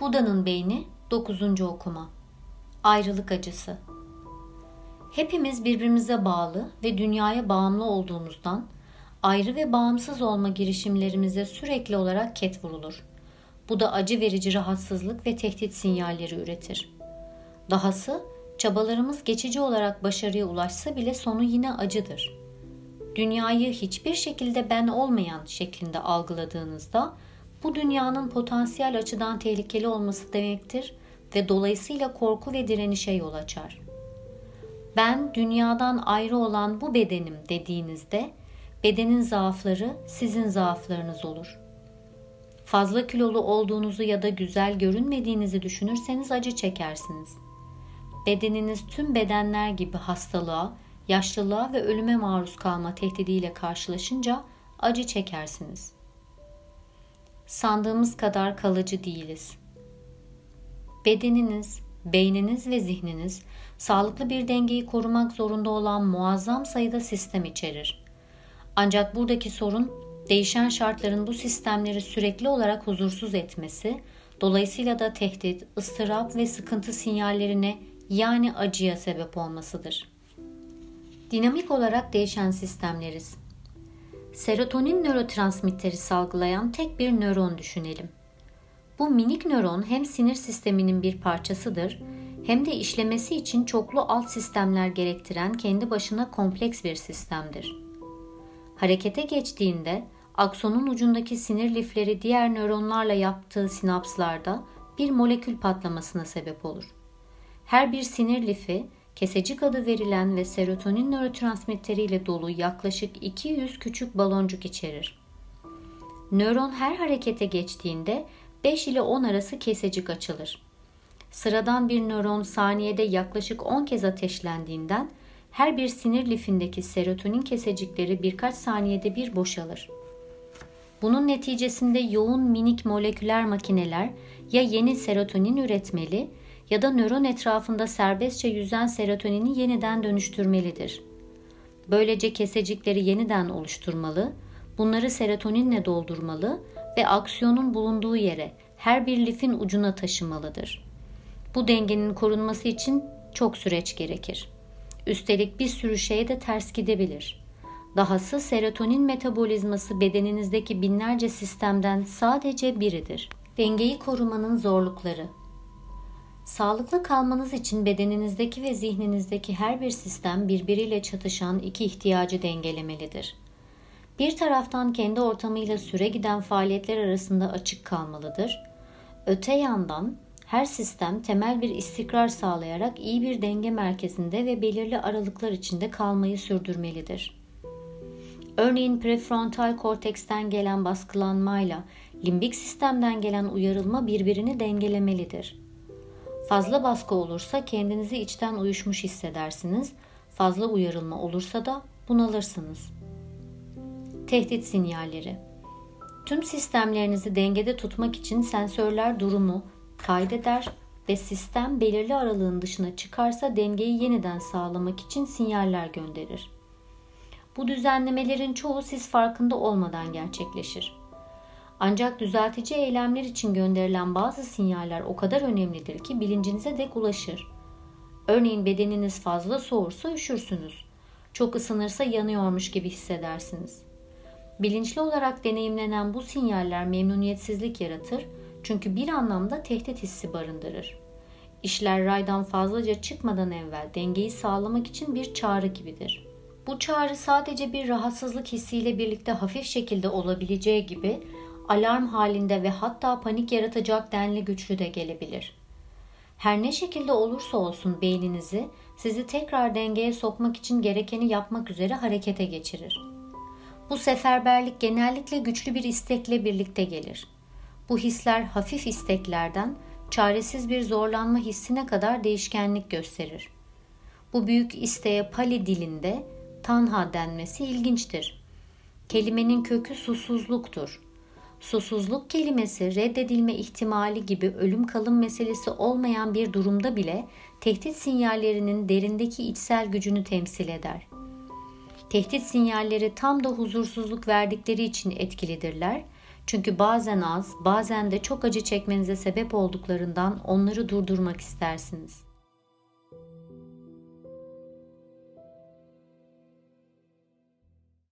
Buda'nın Beyni 9. Okuma Ayrılık Acısı Hepimiz birbirimize bağlı ve dünyaya bağımlı olduğumuzdan ayrı ve bağımsız olma girişimlerimize sürekli olarak ket vurulur. Bu da acı verici rahatsızlık ve tehdit sinyalleri üretir. Dahası çabalarımız geçici olarak başarıya ulaşsa bile sonu yine acıdır. Dünyayı hiçbir şekilde ben olmayan şeklinde algıladığınızda bu dünyanın potansiyel açıdan tehlikeli olması demektir ve dolayısıyla korku ve direnişe yol açar. Ben dünyadan ayrı olan bu bedenim dediğinizde bedenin zaafları sizin zaaflarınız olur. Fazla kilolu olduğunuzu ya da güzel görünmediğinizi düşünürseniz acı çekersiniz. Bedeniniz tüm bedenler gibi hastalığa, yaşlılığa ve ölüme maruz kalma tehdidiyle karşılaşınca acı çekersiniz.'' Sandığımız kadar kalıcı değiliz. Bedeniniz, beyniniz ve zihniniz sağlıklı bir dengeyi korumak zorunda olan muazzam sayıda sistem içerir. Ancak buradaki sorun değişen şartların bu sistemleri sürekli olarak huzursuz etmesi, dolayısıyla da tehdit, ıstırap ve sıkıntı sinyallerine yani acıya sebep olmasıdır. Dinamik olarak değişen sistemleriz serotonin nörotransmitteri salgılayan tek bir nöron düşünelim. Bu minik nöron hem sinir sisteminin bir parçasıdır hem de işlemesi için çoklu alt sistemler gerektiren kendi başına kompleks bir sistemdir. Harekete geçtiğinde aksonun ucundaki sinir lifleri diğer nöronlarla yaptığı sinapslarda bir molekül patlamasına sebep olur. Her bir sinir lifi kesecik adı verilen ve serotonin nörotransmitteriyle dolu yaklaşık 200 küçük baloncuk içerir. Nöron her harekete geçtiğinde 5 ile 10 arası kesecik açılır. Sıradan bir nöron saniyede yaklaşık 10 kez ateşlendiğinden her bir sinir lifindeki serotonin kesecikleri birkaç saniyede bir boşalır. Bunun neticesinde yoğun minik moleküler makineler ya yeni serotonin üretmeli ya da nöron etrafında serbestçe yüzen serotonini yeniden dönüştürmelidir. Böylece kesecikleri yeniden oluşturmalı, bunları serotoninle doldurmalı ve aksiyonun bulunduğu yere her bir lifin ucuna taşımalıdır. Bu dengenin korunması için çok süreç gerekir. Üstelik bir sürü şeye de ters gidebilir. Dahası serotonin metabolizması bedeninizdeki binlerce sistemden sadece biridir. Dengeyi korumanın zorlukları Sağlıklı kalmanız için bedeninizdeki ve zihninizdeki her bir sistem birbiriyle çatışan iki ihtiyacı dengelemelidir. Bir taraftan kendi ortamıyla süre giden faaliyetler arasında açık kalmalıdır. Öte yandan her sistem temel bir istikrar sağlayarak iyi bir denge merkezinde ve belirli aralıklar içinde kalmayı sürdürmelidir. Örneğin prefrontal korteksten gelen baskılanmayla limbik sistemden gelen uyarılma birbirini dengelemelidir. Fazla baskı olursa kendinizi içten uyuşmuş hissedersiniz. Fazla uyarılma olursa da bunalırsınız. Tehdit sinyalleri Tüm sistemlerinizi dengede tutmak için sensörler durumu kaydeder ve sistem belirli aralığın dışına çıkarsa dengeyi yeniden sağlamak için sinyaller gönderir. Bu düzenlemelerin çoğu siz farkında olmadan gerçekleşir. Ancak düzeltici eylemler için gönderilen bazı sinyaller o kadar önemlidir ki bilincinize dek ulaşır. Örneğin bedeniniz fazla soğursa üşürsünüz. Çok ısınırsa yanıyormuş gibi hissedersiniz. Bilinçli olarak deneyimlenen bu sinyaller memnuniyetsizlik yaratır çünkü bir anlamda tehdit hissi barındırır. İşler raydan fazlaca çıkmadan evvel dengeyi sağlamak için bir çağrı gibidir. Bu çağrı sadece bir rahatsızlık hissiyle birlikte hafif şekilde olabileceği gibi alarm halinde ve hatta panik yaratacak denli güçlü de gelebilir. Her ne şekilde olursa olsun beyninizi sizi tekrar dengeye sokmak için gerekeni yapmak üzere harekete geçirir. Bu seferberlik genellikle güçlü bir istekle birlikte gelir. Bu hisler hafif isteklerden çaresiz bir zorlanma hissine kadar değişkenlik gösterir. Bu büyük isteğe Pali dilinde tanha denmesi ilginçtir. Kelimenin kökü susuzluktur susuzluk kelimesi reddedilme ihtimali gibi ölüm kalım meselesi olmayan bir durumda bile tehdit sinyallerinin derindeki içsel gücünü temsil eder. Tehdit sinyalleri tam da huzursuzluk verdikleri için etkilidirler. Çünkü bazen az, bazen de çok acı çekmenize sebep olduklarından onları durdurmak istersiniz.